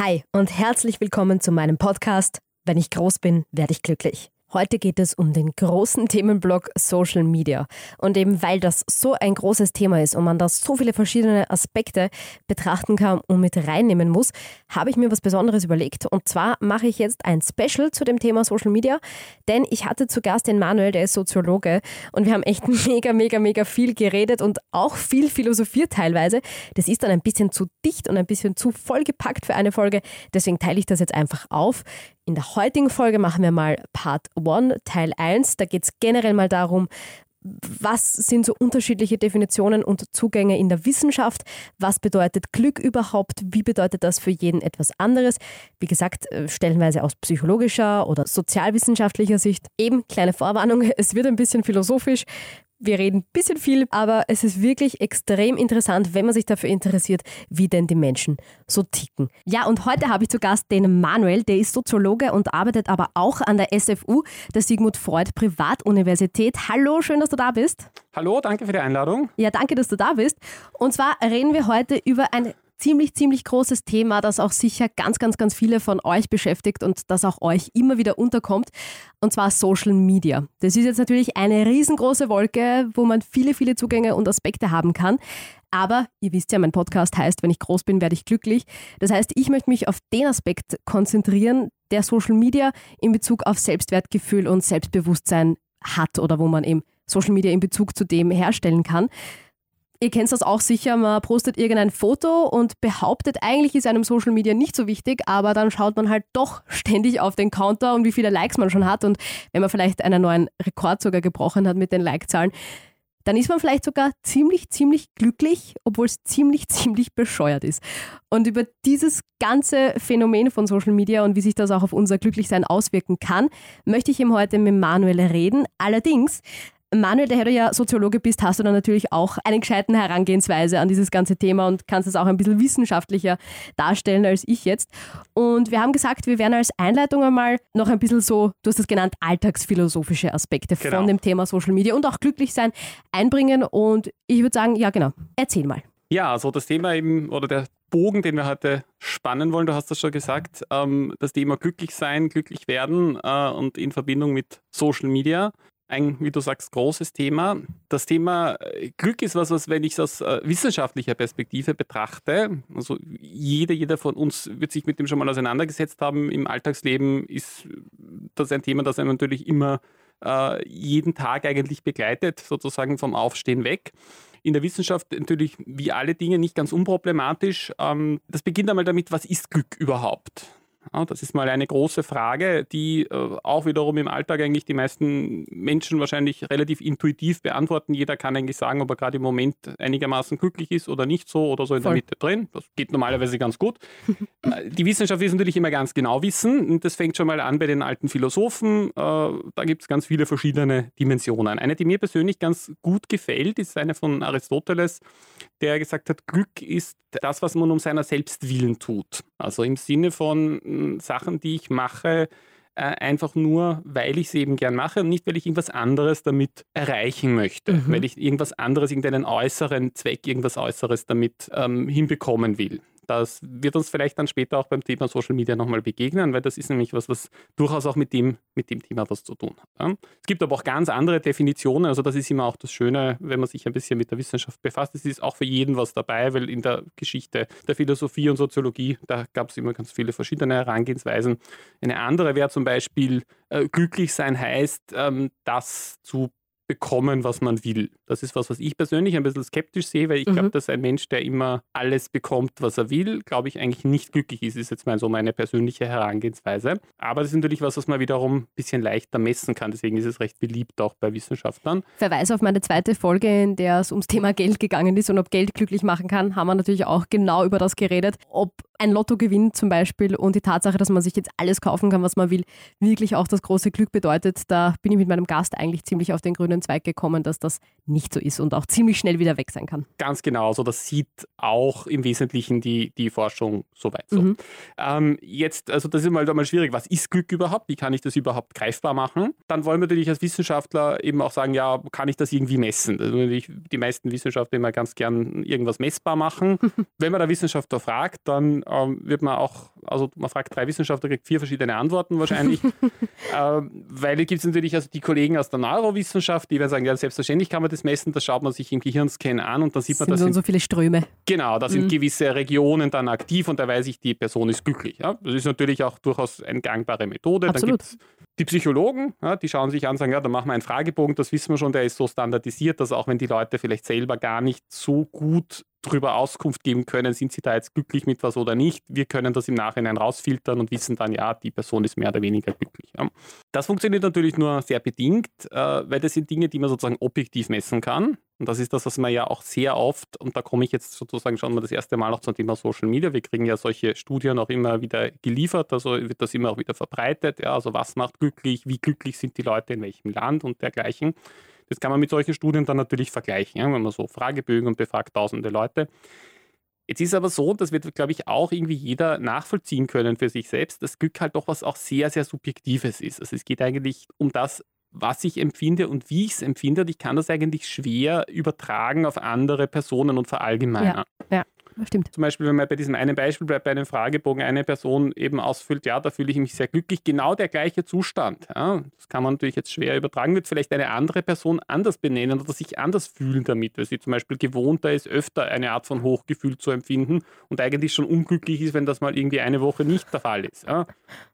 Hi und herzlich willkommen zu meinem Podcast. Wenn ich groß bin, werde ich glücklich. Heute geht es um den großen Themenblock Social Media. Und eben weil das so ein großes Thema ist und man da so viele verschiedene Aspekte betrachten kann und mit reinnehmen muss, habe ich mir was Besonderes überlegt. Und zwar mache ich jetzt ein Special zu dem Thema Social Media, denn ich hatte zu Gast den Manuel, der ist Soziologe und wir haben echt mega, mega, mega viel geredet und auch viel philosophiert teilweise. Das ist dann ein bisschen zu dicht und ein bisschen zu vollgepackt für eine Folge. Deswegen teile ich das jetzt einfach auf. In der heutigen Folge machen wir mal Part 1, Teil 1. Da geht es generell mal darum, was sind so unterschiedliche Definitionen und Zugänge in der Wissenschaft? Was bedeutet Glück überhaupt? Wie bedeutet das für jeden etwas anderes? Wie gesagt, äh, stellenweise aus psychologischer oder sozialwissenschaftlicher Sicht. Eben kleine Vorwarnung, es wird ein bisschen philosophisch. Wir reden ein bisschen viel, aber es ist wirklich extrem interessant, wenn man sich dafür interessiert, wie denn die Menschen so ticken. Ja, und heute habe ich zu Gast den Manuel, der ist Soziologe und arbeitet aber auch an der SFU, der Sigmund Freud Privatuniversität. Hallo, schön, dass du da bist. Hallo, danke für die Einladung. Ja, danke, dass du da bist. Und zwar reden wir heute über ein ziemlich, ziemlich großes Thema, das auch sicher ganz, ganz, ganz viele von euch beschäftigt und das auch euch immer wieder unterkommt, und zwar Social Media. Das ist jetzt natürlich eine riesengroße Wolke, wo man viele, viele Zugänge und Aspekte haben kann. Aber ihr wisst ja, mein Podcast heißt, wenn ich groß bin, werde ich glücklich. Das heißt, ich möchte mich auf den Aspekt konzentrieren, der Social Media in Bezug auf Selbstwertgefühl und Selbstbewusstsein hat oder wo man eben Social Media in Bezug zu dem herstellen kann. Ihr kennt das auch sicher, man postet irgendein Foto und behauptet, eigentlich ist einem Social Media nicht so wichtig, aber dann schaut man halt doch ständig auf den Counter und wie viele Likes man schon hat. Und wenn man vielleicht einen neuen Rekord sogar gebrochen hat mit den Like-Zahlen, dann ist man vielleicht sogar ziemlich, ziemlich glücklich, obwohl es ziemlich, ziemlich bescheuert ist. Und über dieses ganze Phänomen von Social Media und wie sich das auch auf unser Glücklichsein auswirken kann, möchte ich eben heute mit Manuel reden. Allerdings Manuel, der du ja Soziologe bist, hast du dann natürlich auch eine gescheiten Herangehensweise an dieses ganze Thema und kannst es auch ein bisschen wissenschaftlicher darstellen als ich jetzt. Und wir haben gesagt, wir werden als Einleitung einmal noch ein bisschen so, du hast es genannt, alltagsphilosophische Aspekte genau. von dem Thema Social Media und auch glücklich sein einbringen. Und ich würde sagen, ja genau, erzähl mal. Ja, also das Thema eben oder der Bogen, den wir heute spannen wollen, du hast das schon gesagt, ähm, das Thema glücklich sein, glücklich werden äh, und in Verbindung mit Social Media ein, wie du sagst, großes Thema. Das Thema äh, Glück ist was, was, wenn ich es aus äh, wissenschaftlicher Perspektive betrachte, also jeder, jeder von uns wird sich mit dem schon mal auseinandergesetzt haben. Im Alltagsleben ist das ein Thema, das einen natürlich immer äh, jeden Tag eigentlich begleitet, sozusagen vom Aufstehen weg. In der Wissenschaft natürlich wie alle Dinge nicht ganz unproblematisch. Ähm, das beginnt einmal damit, was ist Glück überhaupt? Das ist mal eine große Frage, die äh, auch wiederum im Alltag eigentlich die meisten Menschen wahrscheinlich relativ intuitiv beantworten. Jeder kann eigentlich sagen, ob er gerade im Moment einigermaßen glücklich ist oder nicht so oder so in Voll. der Mitte drin. Das geht normalerweise ganz gut. Äh, die Wissenschaft will es natürlich immer ganz genau wissen. Und das fängt schon mal an bei den alten Philosophen. Äh, da gibt es ganz viele verschiedene Dimensionen. Eine, die mir persönlich ganz gut gefällt, ist eine von Aristoteles, der gesagt hat, Glück ist das, was man um seiner selbst willen tut. Also im Sinne von hm, Sachen, die ich mache, äh, einfach nur, weil ich sie eben gern mache und nicht, weil ich irgendwas anderes damit erreichen möchte, mhm. weil ich irgendwas anderes, irgendeinen äußeren Zweck, irgendwas Äußeres damit ähm, hinbekommen will. Das wird uns vielleicht dann später auch beim Thema Social Media nochmal begegnen, weil das ist nämlich was, was durchaus auch mit dem, mit dem Thema was zu tun hat. Es gibt aber auch ganz andere Definitionen. Also das ist immer auch das Schöne, wenn man sich ein bisschen mit der Wissenschaft befasst. Es ist auch für jeden was dabei, weil in der Geschichte der Philosophie und Soziologie, da gab es immer ganz viele verschiedene Herangehensweisen. Eine andere wäre zum Beispiel, äh, glücklich sein heißt, ähm, das zu bekommen, was man will. Das ist was, was ich persönlich ein bisschen skeptisch sehe, weil ich mhm. glaube, dass ein Mensch, der immer alles bekommt, was er will, glaube ich, eigentlich nicht glücklich ist. Ist jetzt mal so meine persönliche Herangehensweise. Aber das ist natürlich was, was man wiederum ein bisschen leichter messen kann. Deswegen ist es recht beliebt auch bei Wissenschaftlern. Verweis auf meine zweite Folge, in der es ums Thema Geld gegangen ist und ob Geld glücklich machen kann, haben wir natürlich auch genau über das geredet, ob ein Lottogewinn zum Beispiel und die Tatsache, dass man sich jetzt alles kaufen kann, was man will, wirklich auch das große Glück bedeutet. Da bin ich mit meinem Gast eigentlich ziemlich auf den grünen Zweig gekommen, dass das nicht so ist und auch ziemlich schnell wieder weg sein kann. Ganz genau, also das sieht auch im Wesentlichen die, die Forschung soweit so. Mhm. Ähm, jetzt, also das ist mal, mal schwierig, was ist Glück überhaupt? Wie kann ich das überhaupt greifbar machen? Dann wollen wir natürlich als Wissenschaftler eben auch sagen, ja, kann ich das irgendwie messen? Also natürlich die meisten Wissenschaftler immer ganz gern irgendwas messbar machen. Wenn man der Wissenschaftler fragt, dann ähm, wird man auch also man fragt drei Wissenschaftler, kriegt vier verschiedene Antworten wahrscheinlich. ähm, weil es gibt natürlich also die Kollegen aus der Neurowissenschaft, die werden sagen, ja, selbstverständlich kann man das messen, da schaut man sich im Gehirnscan an und dann sieht man, dass sind so viele Ströme. Genau, da sind mhm. gewisse Regionen dann aktiv und da weiß ich, die Person ist glücklich. Ja? Das ist natürlich auch durchaus eine gangbare Methode. Absolut. Die Psychologen, ja, die schauen sich an und sagen, ja, dann machen wir einen Fragebogen, das wissen wir schon, der ist so standardisiert, dass auch wenn die Leute vielleicht selber gar nicht so gut darüber Auskunft geben können, sind sie da jetzt glücklich mit was oder nicht. Wir können das im Nachhinein rausfiltern und wissen dann, ja, die Person ist mehr oder weniger glücklich. Das funktioniert natürlich nur sehr bedingt, äh, weil das sind Dinge, die man sozusagen objektiv messen kann. Und das ist das, was man ja auch sehr oft, und da komme ich jetzt sozusagen schon mal das erste Mal auch zum Thema Social Media. Wir kriegen ja solche Studien auch immer wieder geliefert, also wird das immer auch wieder verbreitet. Ja, also was macht glücklich, wie glücklich sind die Leute in welchem Land und dergleichen. Das kann man mit solchen Studien dann natürlich vergleichen, ja, wenn man so Fragebögen und befragt tausende Leute. Jetzt ist aber so, das wird, glaube ich, auch irgendwie jeder nachvollziehen können für sich selbst, dass Glück halt doch was auch sehr, sehr Subjektives ist. Also es geht eigentlich um das, was ich empfinde und wie ich es empfinde. Und ich kann das eigentlich schwer übertragen auf andere Personen und verallgemeinern. Ja, ja. Stimmt. Zum Beispiel, wenn man bei diesem einen Beispiel bleibt, bei einem Fragebogen eine Person eben ausfüllt, ja, da fühle ich mich sehr glücklich, genau der gleiche Zustand. Ja, das kann man natürlich jetzt schwer übertragen, wird vielleicht eine andere Person anders benennen oder sich anders fühlen damit, weil sie zum Beispiel gewohnter ist, öfter eine Art von Hochgefühl zu empfinden und eigentlich schon unglücklich ist, wenn das mal irgendwie eine Woche nicht der Fall ist. Ja.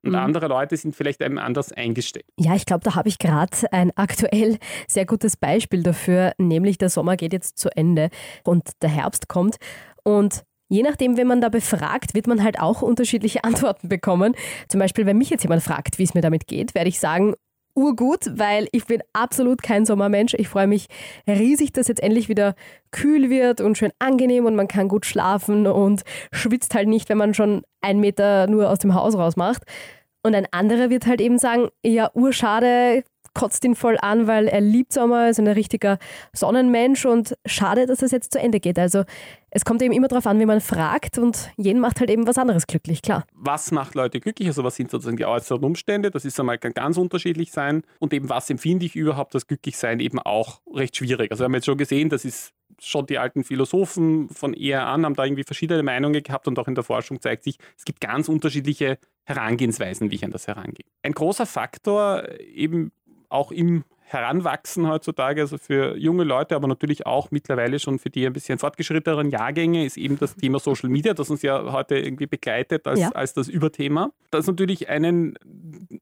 Und mhm. andere Leute sind vielleicht einem anders eingestellt. Ja, ich glaube, da habe ich gerade ein aktuell sehr gutes Beispiel dafür, nämlich der Sommer geht jetzt zu Ende und der Herbst kommt. Und je nachdem, wenn man da befragt, wird man halt auch unterschiedliche Antworten bekommen. Zum Beispiel, wenn mich jetzt jemand fragt, wie es mir damit geht, werde ich sagen, urgut, weil ich bin absolut kein Sommermensch. Ich freue mich riesig, dass jetzt endlich wieder kühl wird und schön angenehm und man kann gut schlafen und schwitzt halt nicht, wenn man schon einen Meter nur aus dem Haus raus macht. Und ein anderer wird halt eben sagen, ja, urschade, kotzt ihn voll an, weil er liebt Sommer, ist ein richtiger Sonnenmensch und schade, dass es jetzt zu Ende geht. Also es kommt eben immer darauf an, wie man fragt und jeden macht halt eben was anderes glücklich, klar. Was macht Leute glücklich? Also was sind sozusagen die äußeren Umstände? Das ist einmal ganz unterschiedlich sein. Und eben was empfinde ich überhaupt das Glücklichsein eben auch recht schwierig. Also wir haben jetzt schon gesehen, das ist schon die alten Philosophen von eher an, haben da irgendwie verschiedene Meinungen gehabt und auch in der Forschung zeigt sich, es gibt ganz unterschiedliche Herangehensweisen, wie ich an das herangehe. Ein großer Faktor eben auch im Heranwachsen heutzutage, also für junge Leute, aber natürlich auch mittlerweile schon für die ein bisschen fortgeschrittenen Jahrgänge, ist eben das Thema Social Media, das uns ja heute irgendwie begleitet als, ja. als das Überthema. Das natürlich einen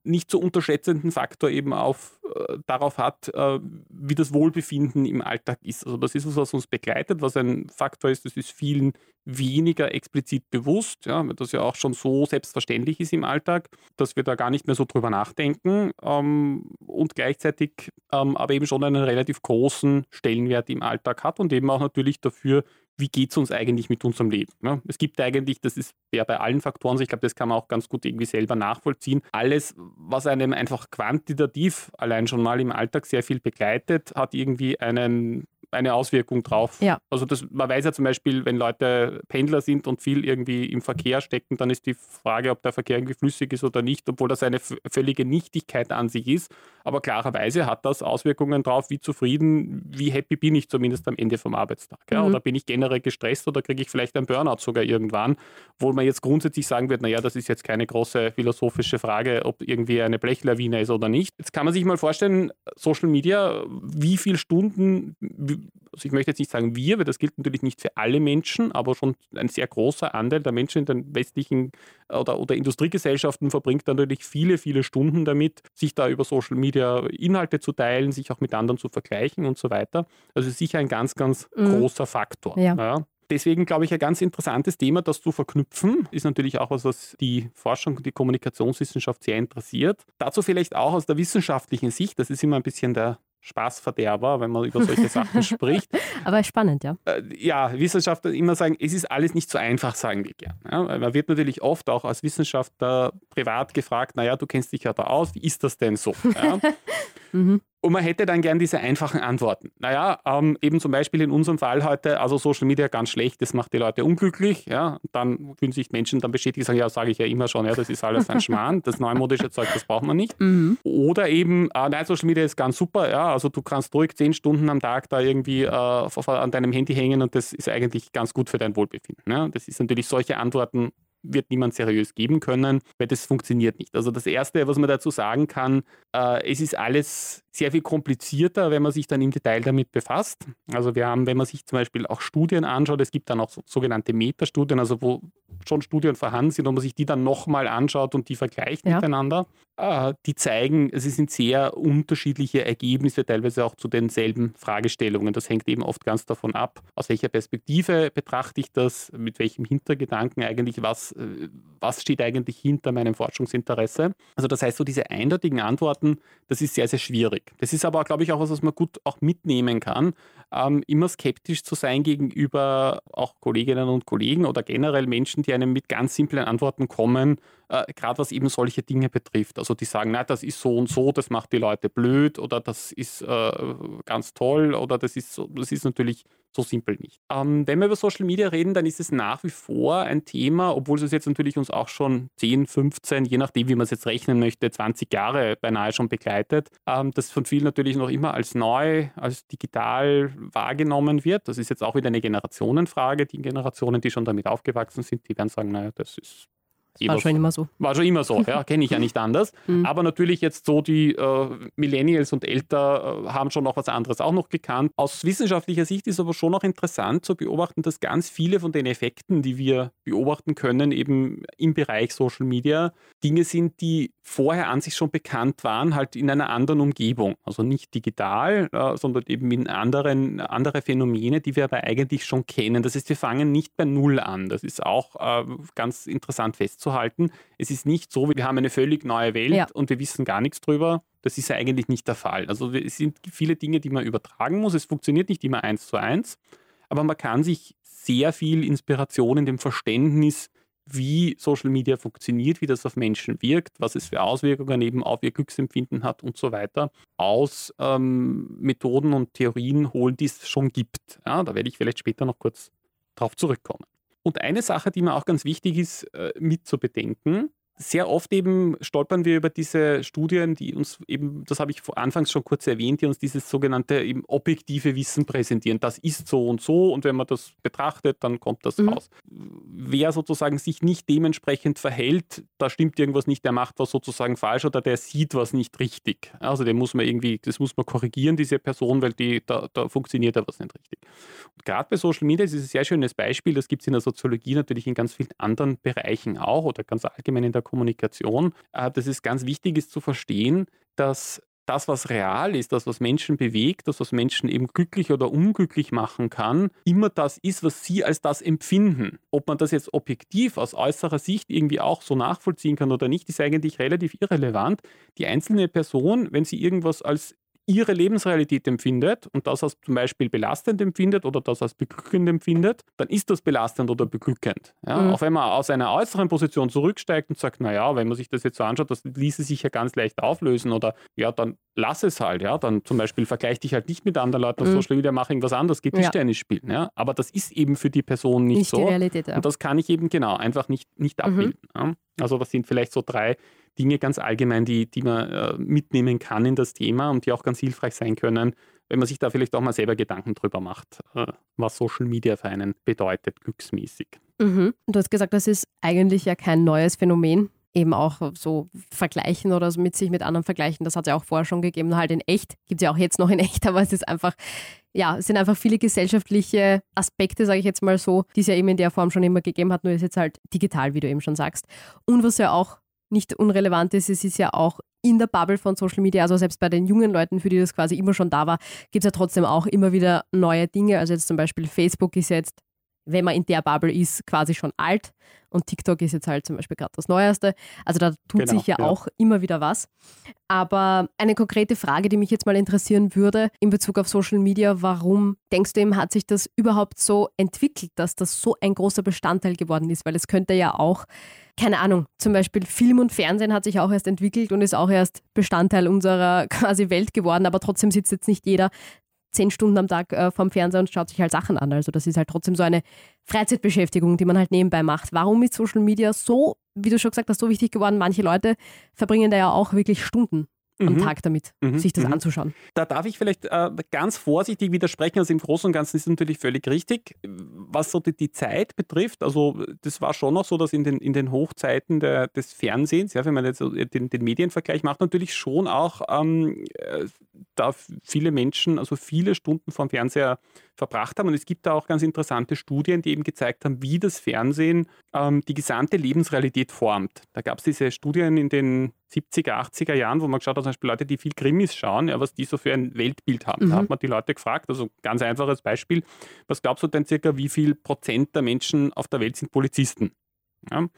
nicht zu unterschätzenden Faktor eben auf, äh, darauf hat, äh, wie das Wohlbefinden im Alltag ist. Also das ist was, was uns begleitet, was ein Faktor ist, das ist vielen weniger explizit bewusst, ja, weil das ja auch schon so selbstverständlich ist im Alltag, dass wir da gar nicht mehr so drüber nachdenken ähm, und gleichzeitig ähm, aber eben schon einen relativ großen Stellenwert im Alltag hat und eben auch natürlich dafür, wie geht es uns eigentlich mit unserem Leben. Ja, es gibt eigentlich, das ist ja bei allen Faktoren ich glaube, das kann man auch ganz gut irgendwie selber nachvollziehen, alles, was einem einfach quantitativ allein schon mal im Alltag sehr viel begleitet, hat irgendwie einen eine Auswirkung drauf. Ja. Also das, man weiß ja zum Beispiel, wenn Leute Pendler sind und viel irgendwie im Verkehr stecken, dann ist die Frage, ob der Verkehr irgendwie flüssig ist oder nicht, obwohl das eine völlige Nichtigkeit an sich ist. Aber klarerweise hat das Auswirkungen drauf, wie zufrieden, wie happy bin ich zumindest am Ende vom Arbeitstag. Ja? Mhm. Oder bin ich generell gestresst oder kriege ich vielleicht einen Burnout sogar irgendwann, wo man jetzt grundsätzlich sagen wird, naja, das ist jetzt keine große philosophische Frage, ob irgendwie eine Blechlawine ist oder nicht. Jetzt kann man sich mal vorstellen, Social Media, wie viele Stunden, also ich möchte jetzt nicht sagen wir, weil das gilt natürlich nicht für alle Menschen, aber schon ein sehr großer Anteil der Menschen in den westlichen oder, oder Industriegesellschaften verbringt natürlich viele, viele Stunden damit, sich da über Social Media Inhalte zu teilen, sich auch mit anderen zu vergleichen und so weiter. Also sicher ein ganz, ganz mhm. großer Faktor. Ja. Ja deswegen glaube ich, ein ganz interessantes Thema, das zu verknüpfen, ist natürlich auch was, was die Forschung und die Kommunikationswissenschaft sehr interessiert. Dazu vielleicht auch aus der wissenschaftlichen Sicht, das ist immer ein bisschen der Spaßverderber, wenn man über solche Sachen spricht. Aber spannend, ja. Äh, ja, Wissenschaftler immer sagen, es ist alles nicht so einfach, sagen wir gerne. Ja, man wird natürlich oft auch als Wissenschaftler privat gefragt, naja, du kennst dich ja da aus, wie ist das denn so? Ja? mhm. Und man hätte dann gern diese einfachen Antworten. Naja, ähm, eben zum Beispiel in unserem Fall heute, also Social Media ganz schlecht, das macht die Leute unglücklich. Ja? Dann fühlen sich Menschen dann bestätigt, sagen, ja, sage ich ja immer schon, ja, das ist alles ein Schmarrn, das neumodische Zeug, das braucht man nicht. Mhm. Oder eben, äh, nein, Social Media ist ganz super, ja, also du kannst ruhig zehn Stunden am Tag da irgendwie äh, an deinem Handy hängen und das ist eigentlich ganz gut für dein Wohlbefinden. Ja? Das ist natürlich solche Antworten wird niemand seriös geben können, weil das funktioniert nicht. Also das Erste, was man dazu sagen kann, äh, es ist alles sehr viel komplizierter, wenn man sich dann im Detail damit befasst. Also wir haben, wenn man sich zum Beispiel auch Studien anschaut, es gibt dann auch so, sogenannte Metastudien, also wo schon Studien vorhanden sind und man sich die dann nochmal anschaut und die vergleicht ja. miteinander, äh, die zeigen, es sind sehr unterschiedliche Ergebnisse, teilweise auch zu denselben Fragestellungen. Das hängt eben oft ganz davon ab, aus welcher Perspektive betrachte ich das, mit welchem Hintergedanken eigentlich, was, äh, was steht eigentlich hinter meinem Forschungsinteresse. Also das heißt, so diese eindeutigen Antworten, das ist sehr, sehr schwierig. Das ist aber, glaube ich, auch was, was man gut auch mitnehmen kann, ähm, immer skeptisch zu sein gegenüber auch Kolleginnen und Kollegen oder generell Menschen, die einem mit ganz simplen Antworten kommen, äh, gerade was eben solche Dinge betrifft. Also die sagen, na, das ist so und so, das macht die Leute blöd oder das ist äh, ganz toll oder das ist so, das ist natürlich so simpel nicht. Ähm, wenn wir über Social Media reden, dann ist es nach wie vor ein Thema, obwohl es jetzt natürlich uns auch schon 10, 15, je nachdem, wie man es jetzt rechnen möchte, 20 Jahre beinahe schon begleitet, ähm, das von vielen natürlich noch immer als neu, als digital wahrgenommen wird. Das ist jetzt auch wieder eine Generationenfrage. Die Generationen, die schon damit aufgewachsen sind, die werden sagen, naja, das ist war schon immer so. War schon immer so, ja, kenne ich ja nicht anders. Mhm. Aber natürlich jetzt so die äh, Millennials und älter äh, haben schon noch was anderes auch noch gekannt. Aus wissenschaftlicher Sicht ist aber schon noch interessant zu beobachten, dass ganz viele von den Effekten, die wir beobachten können, eben im Bereich Social Media, Dinge sind, die vorher an sich schon bekannt waren, halt in einer anderen Umgebung. Also nicht digital, äh, sondern eben in anderen andere Phänomene, die wir aber eigentlich schon kennen. Das heißt, wir fangen nicht bei Null an. Das ist auch äh, ganz interessant festzuhalten festzuhalten. Es ist nicht so, wir haben eine völlig neue Welt ja. und wir wissen gar nichts drüber. Das ist ja eigentlich nicht der Fall. Also es sind viele Dinge, die man übertragen muss. Es funktioniert nicht immer eins zu eins, aber man kann sich sehr viel Inspiration in dem Verständnis, wie Social Media funktioniert, wie das auf Menschen wirkt, was es für Auswirkungen eben auf ihr Glücksempfinden hat und so weiter, aus ähm, Methoden und Theorien holen, die es schon gibt. Ja, da werde ich vielleicht später noch kurz drauf zurückkommen. Und eine Sache, die mir auch ganz wichtig ist, äh, mit zu bedenken, sehr oft eben stolpern wir über diese Studien, die uns eben, das habe ich anfangs schon kurz erwähnt, die uns dieses sogenannte eben objektive Wissen präsentieren. Das ist so und so und wenn man das betrachtet, dann kommt das mhm. raus. Wer sozusagen sich nicht dementsprechend verhält, da stimmt irgendwas nicht, der macht was sozusagen falsch oder der sieht was nicht richtig. Also den muss man irgendwie, das muss man korrigieren, diese Person, weil die, da, da funktioniert da was nicht richtig. Gerade bei Social Media ist es ein sehr schönes Beispiel, das gibt es in der Soziologie natürlich in ganz vielen anderen Bereichen auch oder ganz allgemein in der Kommunikation, äh, dass es ganz wichtig ist zu verstehen, dass das, was real ist, das, was Menschen bewegt, das, was Menschen eben glücklich oder unglücklich machen kann, immer das ist, was sie als das empfinden. Ob man das jetzt objektiv aus äußerer Sicht irgendwie auch so nachvollziehen kann oder nicht, ist eigentlich relativ irrelevant. Die einzelne Person, wenn sie irgendwas als ihre Lebensrealität empfindet und das als zum Beispiel belastend empfindet oder das als beglückend empfindet, dann ist das belastend oder beglückend. Ja? Mhm. Auch wenn man aus einer äußeren Position zurücksteigt und sagt, naja, wenn man sich das jetzt so anschaut, das ließe sich ja ganz leicht auflösen oder ja, dann lass es halt, ja, dann zum Beispiel vergleich dich halt nicht mit anderen Leuten auf mhm. Social Media, mach irgendwas anderes, geht Tischtennis ja. spielen, ja, aber das ist eben für die Person nicht, nicht so. Die Realität, ja. Und das kann ich eben genau einfach nicht, nicht mhm. abbilden. Mhm. Ja? Also das sind vielleicht so drei Dinge ganz allgemein, die, die man äh, mitnehmen kann in das Thema und die auch ganz hilfreich sein können, wenn man sich da vielleicht auch mal selber Gedanken drüber macht, äh, was Social Media für einen bedeutet, glücksmäßig. Mhm. Du hast gesagt, das ist eigentlich ja kein neues Phänomen. Eben auch so vergleichen oder so mit sich mit anderen vergleichen, das hat es ja auch vorher schon gegeben, halt in echt. Gibt es ja auch jetzt noch in echt, aber es ist einfach, ja, es sind einfach viele gesellschaftliche Aspekte, sage ich jetzt mal so, die es ja eben in der Form schon immer gegeben hat, nur ist jetzt halt digital, wie du eben schon sagst. Und was ja auch nicht unrelevant ist, es ist ja auch in der Bubble von Social Media, also selbst bei den jungen Leuten, für die das quasi immer schon da war, gibt es ja trotzdem auch immer wieder neue Dinge. Also jetzt zum Beispiel Facebook ist jetzt, wenn man in der Bubble ist, quasi schon alt und TikTok ist jetzt halt zum Beispiel gerade das Neueste. Also da tut genau, sich ja, ja auch immer wieder was. Aber eine konkrete Frage, die mich jetzt mal interessieren würde in Bezug auf Social Media, warum denkst du eben, hat sich das überhaupt so entwickelt, dass das so ein großer Bestandteil geworden ist? Weil es könnte ja auch keine Ahnung, zum Beispiel Film und Fernsehen hat sich auch erst entwickelt und ist auch erst Bestandteil unserer quasi Welt geworden, aber trotzdem sitzt jetzt nicht jeder zehn Stunden am Tag äh, vorm Fernseher und schaut sich halt Sachen an. Also das ist halt trotzdem so eine Freizeitbeschäftigung, die man halt nebenbei macht. Warum ist Social Media so, wie du schon gesagt hast, so wichtig geworden? Manche Leute verbringen da ja auch wirklich Stunden am mhm. Tag damit, mhm. sich das mhm. anzuschauen. Da darf ich vielleicht äh, ganz vorsichtig widersprechen. Also im Großen und Ganzen ist es natürlich völlig richtig. Was so die, die, Zeit betrifft, also das war schon noch so, dass in den, in den Hochzeiten der, des Fernsehens, ja, wenn man jetzt den, den Medienvergleich macht, natürlich schon auch ähm, äh, da viele Menschen, also viele Stunden vom Fernseher verbracht haben. Und es gibt da auch ganz interessante Studien, die eben gezeigt haben, wie das Fernsehen ähm, die gesamte Lebensrealität formt. Da gab es diese Studien in den 70er, 80er Jahren, wo man geschaut hat, zum Beispiel Leute, die viel Krimis schauen, ja, was die so für ein Weltbild haben. Mhm. Da hat man die Leute gefragt, also ganz einfaches Beispiel, was glaubst du denn circa, wie viel Prozent der Menschen auf der Welt sind Polizisten? Ja.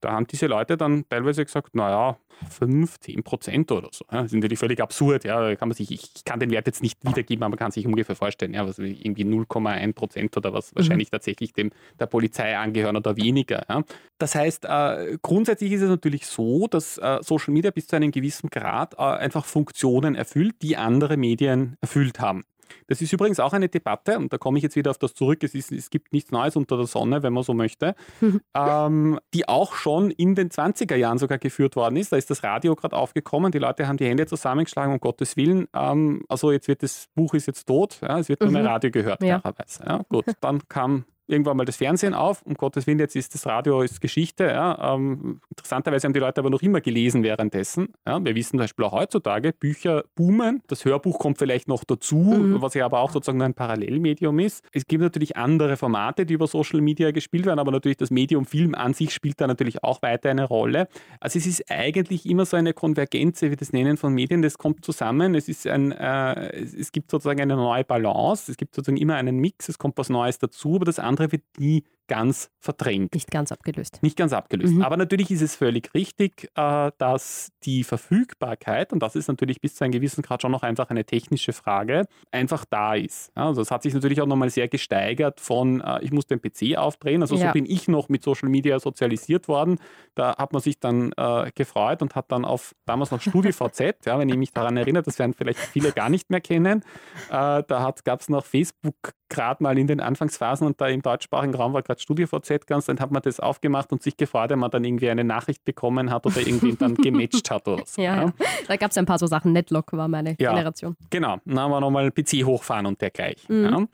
Da haben diese Leute dann teilweise gesagt, naja, 5, 10 Prozent oder so. Ja, das ist natürlich völlig absurd. Ja, kann man sich, ich kann den Wert jetzt nicht wiedergeben, aber man kann sich ungefähr vorstellen, ja, was irgendwie 0,1 Prozent oder was mhm. wahrscheinlich tatsächlich dem der Polizei angehören oder weniger. Ja. Das heißt, äh, grundsätzlich ist es natürlich so, dass äh, Social Media bis zu einem gewissen Grad äh, einfach Funktionen erfüllt, die andere Medien erfüllt haben. Das ist übrigens auch eine Debatte, und da komme ich jetzt wieder auf das zurück, es, ist, es gibt nichts Neues unter der Sonne, wenn man so möchte, ähm, die auch schon in den 20er Jahren sogar geführt worden ist. Da ist das Radio gerade aufgekommen, die Leute haben die Hände zusammengeschlagen, um Gottes Willen. Ähm, also jetzt wird das Buch ist jetzt tot, ja, es wird nur mehr mhm. Radio gehört, ja. klarerweise. Ja, gut, dann kam irgendwann mal das Fernsehen auf. Um Gottes Willen, jetzt ist das Radio ist Geschichte. Ja. Ähm, interessanterweise haben die Leute aber noch immer gelesen währenddessen. Ja. Wir wissen zum Beispiel auch heutzutage, Bücher boomen. Das Hörbuch kommt vielleicht noch dazu, mhm. was ja aber auch sozusagen ein Parallelmedium ist. Es gibt natürlich andere Formate, die über Social Media gespielt werden, aber natürlich das Medium Film an sich spielt da natürlich auch weiter eine Rolle. Also es ist eigentlich immer so eine Konvergenz, wie wir das nennen, von Medien. Das kommt zusammen. Es, ist ein, äh, es gibt sozusagen eine neue Balance. Es gibt sozusagen immer einen Mix. Es kommt was Neues dazu, aber das andere andre, fordi ganz verdrängt. Nicht ganz abgelöst. Nicht ganz abgelöst. Mhm. Aber natürlich ist es völlig richtig, äh, dass die Verfügbarkeit, und das ist natürlich bis zu einem gewissen Grad schon noch einfach eine technische Frage, einfach da ist. Also es hat sich natürlich auch nochmal sehr gesteigert von, äh, ich muss den PC aufdrehen. Also ja. so bin ich noch mit Social Media sozialisiert worden. Da hat man sich dann äh, gefreut und hat dann auf damals noch StudiVZ, ja, wenn ich mich daran erinnere, das werden vielleicht viele gar nicht mehr kennen. da gab es noch Facebook gerade mal in den Anfangsphasen und da im deutschsprachigen Raum war gerade hat StudioVZ ganz, dann hat man das aufgemacht und sich gefreut, wenn man dann irgendwie eine Nachricht bekommen hat oder irgendwie dann gematcht hat oder so. Ja, ja. da gab es ein paar so Sachen. Netlock war meine ja, Generation. Genau, dann haben wir nochmal PC hochfahren und dergleichen. Mhm. Ja.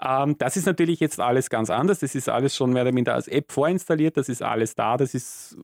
Ähm, das ist natürlich jetzt alles ganz anders. Das ist alles schon mehr oder minder als App vorinstalliert. Das ist alles da. Das ist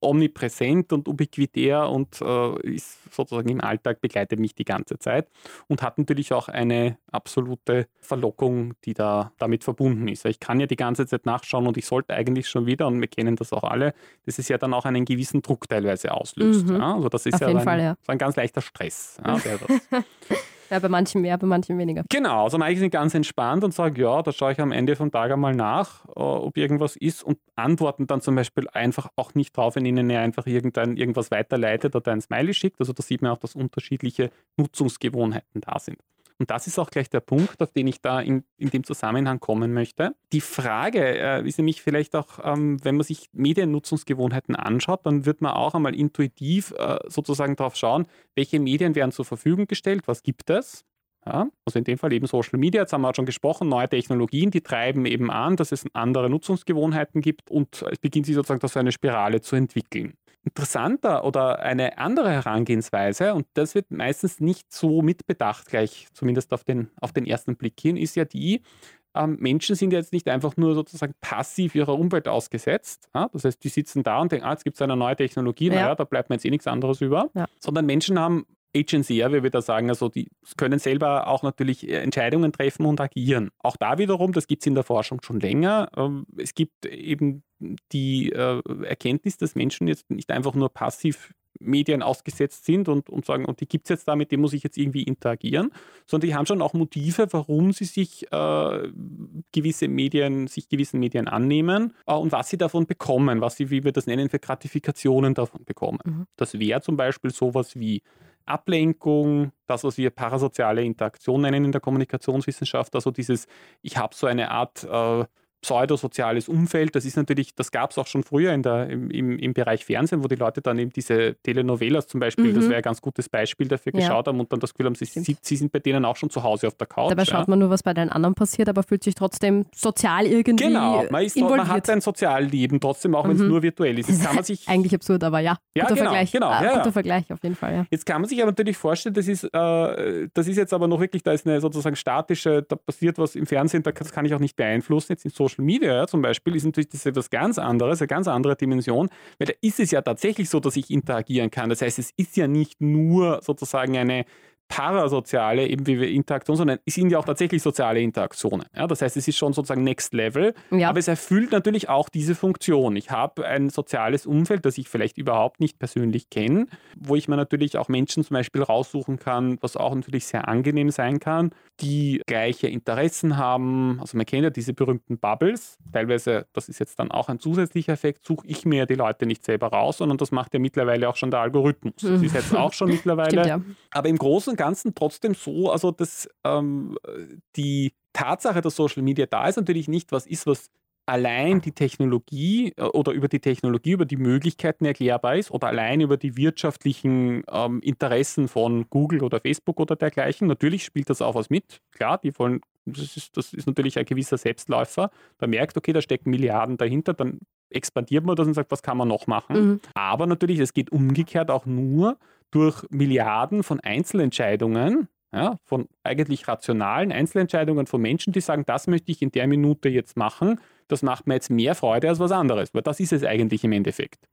omnipräsent und ubiquitär und äh, ist sozusagen im Alltag begleitet mich die ganze Zeit und hat natürlich auch eine absolute Verlockung, die da damit verbunden ist. Ich kann ja die ganze Zeit nachschauen und ich sollte eigentlich schon wieder, und wir kennen das auch alle, dass es ja dann auch einen gewissen Druck teilweise auslöst. Mhm. Ja? Also das ist Auf ja, ein, Fall, ja, so ein ganz leichter Stress. Ja, Ja, bei manchen mehr, bei manchen weniger. Genau, also manche sind ganz entspannt und sagen, ja, da schaue ich am Ende vom Tag einmal nach, äh, ob irgendwas ist und antworten dann zum Beispiel einfach auch nicht drauf, wenn ihnen einfach irgendein, irgendwas weiterleitet oder ein Smiley schickt. Also da sieht man auch, dass unterschiedliche Nutzungsgewohnheiten da sind. Und das ist auch gleich der Punkt, auf den ich da in, in dem Zusammenhang kommen möchte. Die Frage äh, ist nämlich vielleicht auch, ähm, wenn man sich Mediennutzungsgewohnheiten anschaut, dann wird man auch einmal intuitiv äh, sozusagen darauf schauen, welche Medien werden zur Verfügung gestellt, was gibt es. Ja, also in dem Fall eben Social Media, jetzt haben wir auch schon gesprochen, neue Technologien, die treiben eben an, dass es andere Nutzungsgewohnheiten gibt und es beginnt sich sozusagen so eine Spirale zu entwickeln. Interessanter oder eine andere Herangehensweise, und das wird meistens nicht so mitbedacht, gleich zumindest auf den, auf den ersten Blick hin, ist ja die, ähm, Menschen sind jetzt nicht einfach nur sozusagen passiv ihrer Umwelt ausgesetzt. Ja? Das heißt, die sitzen da und denken, ah, jetzt gibt es eine neue Technologie, ja. naja, da bleibt mir jetzt eh nichts anderes über. Ja. Sondern Menschen haben Agency, ja, wie wir da sagen, also die können selber auch natürlich äh, Entscheidungen treffen und agieren. Auch da wiederum, das gibt es in der Forschung schon länger. Ähm, es gibt eben die äh, Erkenntnis, dass Menschen jetzt nicht einfach nur passiv Medien ausgesetzt sind und, und sagen, und die gibt es jetzt da, mit dem muss ich jetzt irgendwie interagieren, sondern die haben schon auch Motive, warum sie sich äh, gewisse Medien, sich gewissen Medien annehmen äh, und was sie davon bekommen, was sie, wie wir das nennen, für Gratifikationen davon bekommen. Mhm. Das wäre zum Beispiel sowas wie Ablenkung, das, was wir parasoziale Interaktion nennen in der Kommunikationswissenschaft, also dieses, ich habe so eine Art äh, pseudosoziales Umfeld. Das ist natürlich, das gab es auch schon früher in der, im, im, im, Bereich Fernsehen, wo die Leute dann eben diese Telenovelas zum Beispiel, mhm. das wäre ein ganz gutes Beispiel dafür, ja. geschaut haben und dann das Gefühl haben, sie, sie, sie, sind bei denen auch schon zu Hause auf der Couch. Dabei schaut man nur, was bei den anderen passiert, aber fühlt sich trotzdem sozial irgendwie Genau, man, ist involviert. man hat ein Sozialleben trotzdem, auch wenn es mhm. nur virtuell ist. Jetzt kann man sich Eigentlich absurd, aber ja. ja guter genau, Vergleich. Genau, äh, ja, guter Vergleich auf jeden Fall. Ja. Jetzt kann man sich aber natürlich vorstellen, das ist, äh, das ist jetzt aber noch wirklich, da ist eine sozusagen statische, da passiert was im Fernsehen, das kann ich auch nicht beeinflussen. Jetzt in Social Media ja, zum Beispiel ist natürlich das etwas ganz anderes, eine ganz andere Dimension, weil da ist es ja tatsächlich so, dass ich interagieren kann. Das heißt, es ist ja nicht nur sozusagen eine parasoziale eben wie wir Interaktion, sondern es sind ja auch tatsächlich soziale Interaktionen. Ja, das heißt, es ist schon sozusagen Next Level, ja. aber es erfüllt natürlich auch diese Funktion. Ich habe ein soziales Umfeld, das ich vielleicht überhaupt nicht persönlich kenne, wo ich mir natürlich auch Menschen zum Beispiel raussuchen kann, was auch natürlich sehr angenehm sein kann, die gleiche Interessen haben. Also man kennt ja diese berühmten Bubbles. Teilweise, das ist jetzt dann auch ein zusätzlicher Effekt, suche ich mir die Leute nicht selber raus, sondern das macht ja mittlerweile auch schon der Algorithmus. Das ist jetzt auch schon mittlerweile. Stimmt, ja. Aber im Großen Ganzen trotzdem so, also dass ähm, die Tatsache, dass Social Media da ist, natürlich nicht was ist, was allein die Technologie äh, oder über die Technologie, über die Möglichkeiten erklärbar ist oder allein über die wirtschaftlichen ähm, Interessen von Google oder Facebook oder dergleichen. Natürlich spielt das auch was mit. Klar, die wollen, das ist, das ist natürlich ein gewisser Selbstläufer. Da merkt, okay, da stecken Milliarden dahinter, dann expandiert man das und sagt, was kann man noch machen. Mhm. Aber natürlich, es geht umgekehrt auch nur durch Milliarden von Einzelentscheidungen, ja, von eigentlich rationalen Einzelentscheidungen von Menschen, die sagen, das möchte ich in der Minute jetzt machen, das macht mir jetzt mehr Freude als was anderes, weil das ist es eigentlich im Endeffekt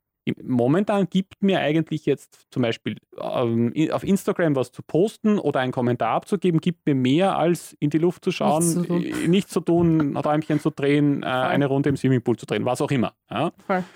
momentan gibt mir eigentlich jetzt zum Beispiel ähm, auf Instagram was zu posten oder einen Kommentar abzugeben, gibt mir mehr als in die Luft zu schauen, nichts zu tun, äh, nichts zu tun Räumchen zu drehen, äh, eine Runde im Swimmingpool zu drehen, was auch immer. Ja?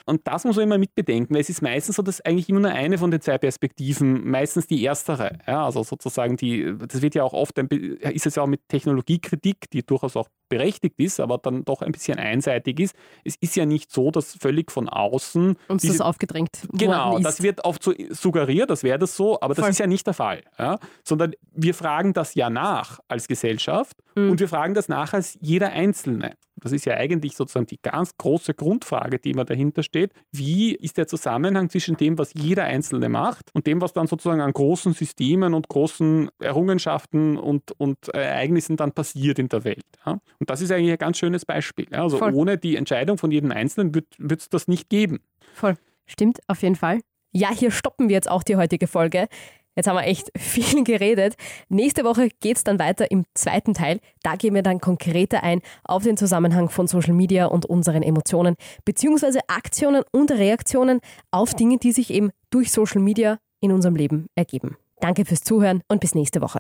Und das muss man immer mit bedenken, weil es ist meistens so, dass eigentlich immer nur eine von den zwei Perspektiven, meistens die erstere, ja? also sozusagen die, das wird ja auch oft, ein, ist es ja auch mit Technologiekritik, die durchaus auch berechtigt ist, aber dann doch ein bisschen einseitig ist. Es ist ja nicht so, dass völlig von außen uns diese, das aufgedrängt Genau, das wird oft so suggeriert, das wäre das so, aber das Voll. ist ja nicht der Fall. Ja? Sondern wir fragen das ja nach als Gesellschaft mhm. und wir fragen das nach als jeder Einzelne. Das ist ja eigentlich sozusagen die ganz große Grundfrage, die immer dahinter steht. Wie ist der Zusammenhang zwischen dem, was jeder Einzelne macht und dem, was dann sozusagen an großen Systemen und großen Errungenschaften und, und Ereignissen dann passiert in der Welt? Ja? Und das ist eigentlich ein ganz schönes Beispiel. Ja? Also Voll. ohne die Entscheidung von jedem Einzelnen wird es das nicht geben. Voll. Stimmt, auf jeden Fall. Ja, hier stoppen wir jetzt auch die heutige Folge. Jetzt haben wir echt viel geredet. Nächste Woche geht es dann weiter im zweiten Teil. Da gehen wir dann konkreter ein auf den Zusammenhang von Social Media und unseren Emotionen, beziehungsweise Aktionen und Reaktionen auf Dinge, die sich eben durch Social Media in unserem Leben ergeben. Danke fürs Zuhören und bis nächste Woche.